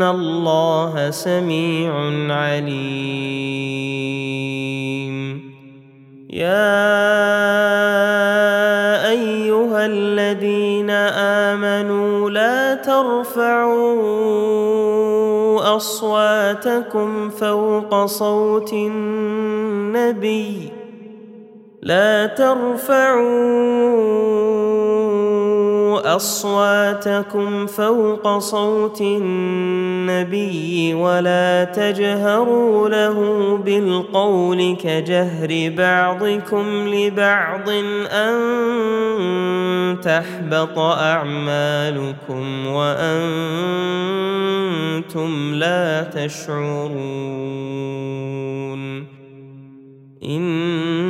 ان الله سميع عليم. يا ايها الذين امنوا لا ترفعوا اصواتكم فوق صوت النبي. لا ترفعوا أصواتكم فوق صوت النبي ولا تجهروا له بالقول كجهر بعضكم لبعض أن تحبط أعمالكم وأنتم لا تشعرون إن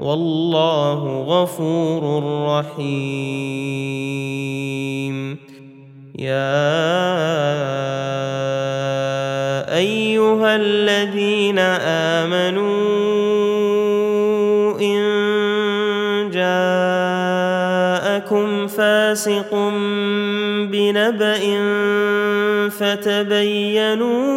والله غفور رحيم. يا أيها الذين آمنوا إن جاءكم فاسق بنبأ فتبينوا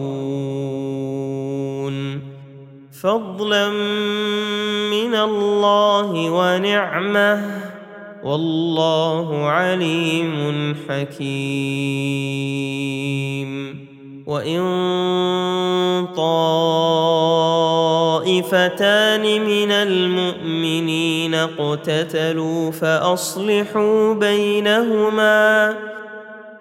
فضلا من الله ونعمة. والله عليم حكيم. وإن طائفتان من المؤمنين اقتتلوا فأصلحوا بينهما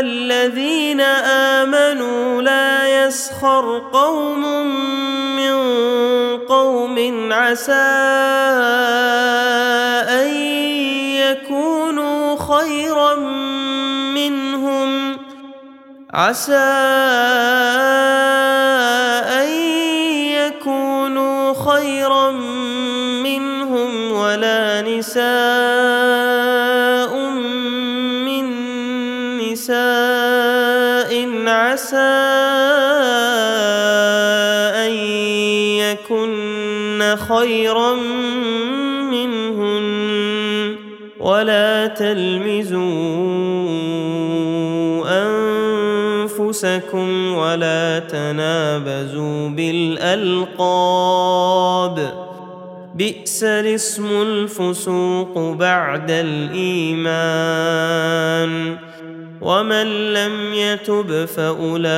الذين آمنوا لا يسخر قوم من قوم عسى أن يكونوا خيرا منهم عسى أن يكونوا خيرا منهم ولا نساء عسى أن يكن خيرا منهن ولا تلمزوا أنفسكم ولا تنابزوا بالألقاب. بئس الاسم الفسوق بعد الإيمان. ومن لم يتب فاولئك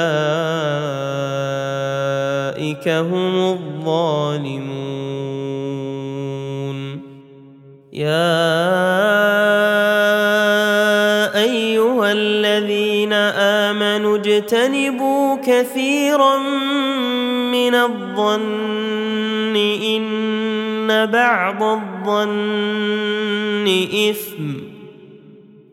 هم الظالمون يا ايها الذين امنوا اجتنبوا كثيرا من الظن ان بعض الظن اثم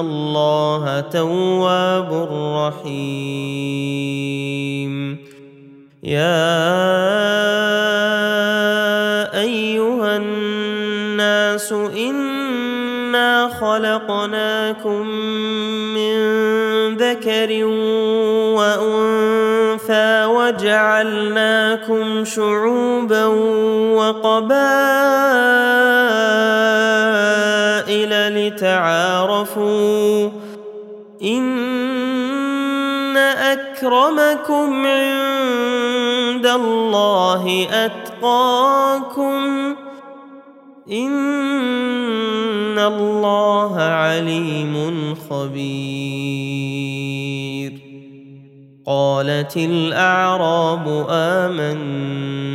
الله تواب رحيم. يا أيها الناس إنا خلقناكم من ذكر وأنثى وجعلناكم شعوبا وقبائل لتعارفوا إن أكرمكم عند الله أتقاكم. إن الله عليم خبير. قالت الأعراب آمنا.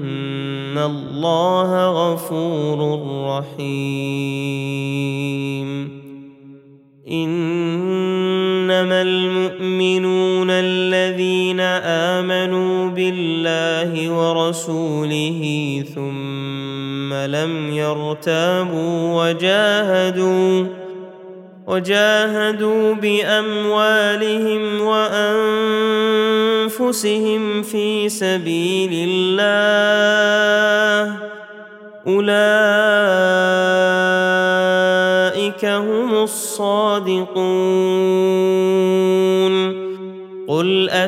الله غفور رحيم. إنما المؤمنون الذين آمنوا بالله ورسوله ثم لم يرتابوا وجاهدوا وجاهدوا بأموالهم وأنفسهم في سبيل الله. أولئك هم الصادقون.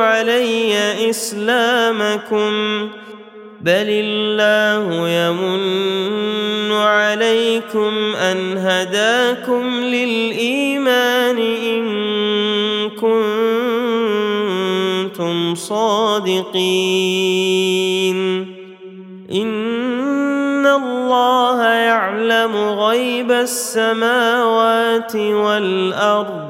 علي إسلامكم بل الله يمن عليكم أن هداكم للإيمان إن كنتم صادقين. إن الله يعلم غيب السماوات والأرض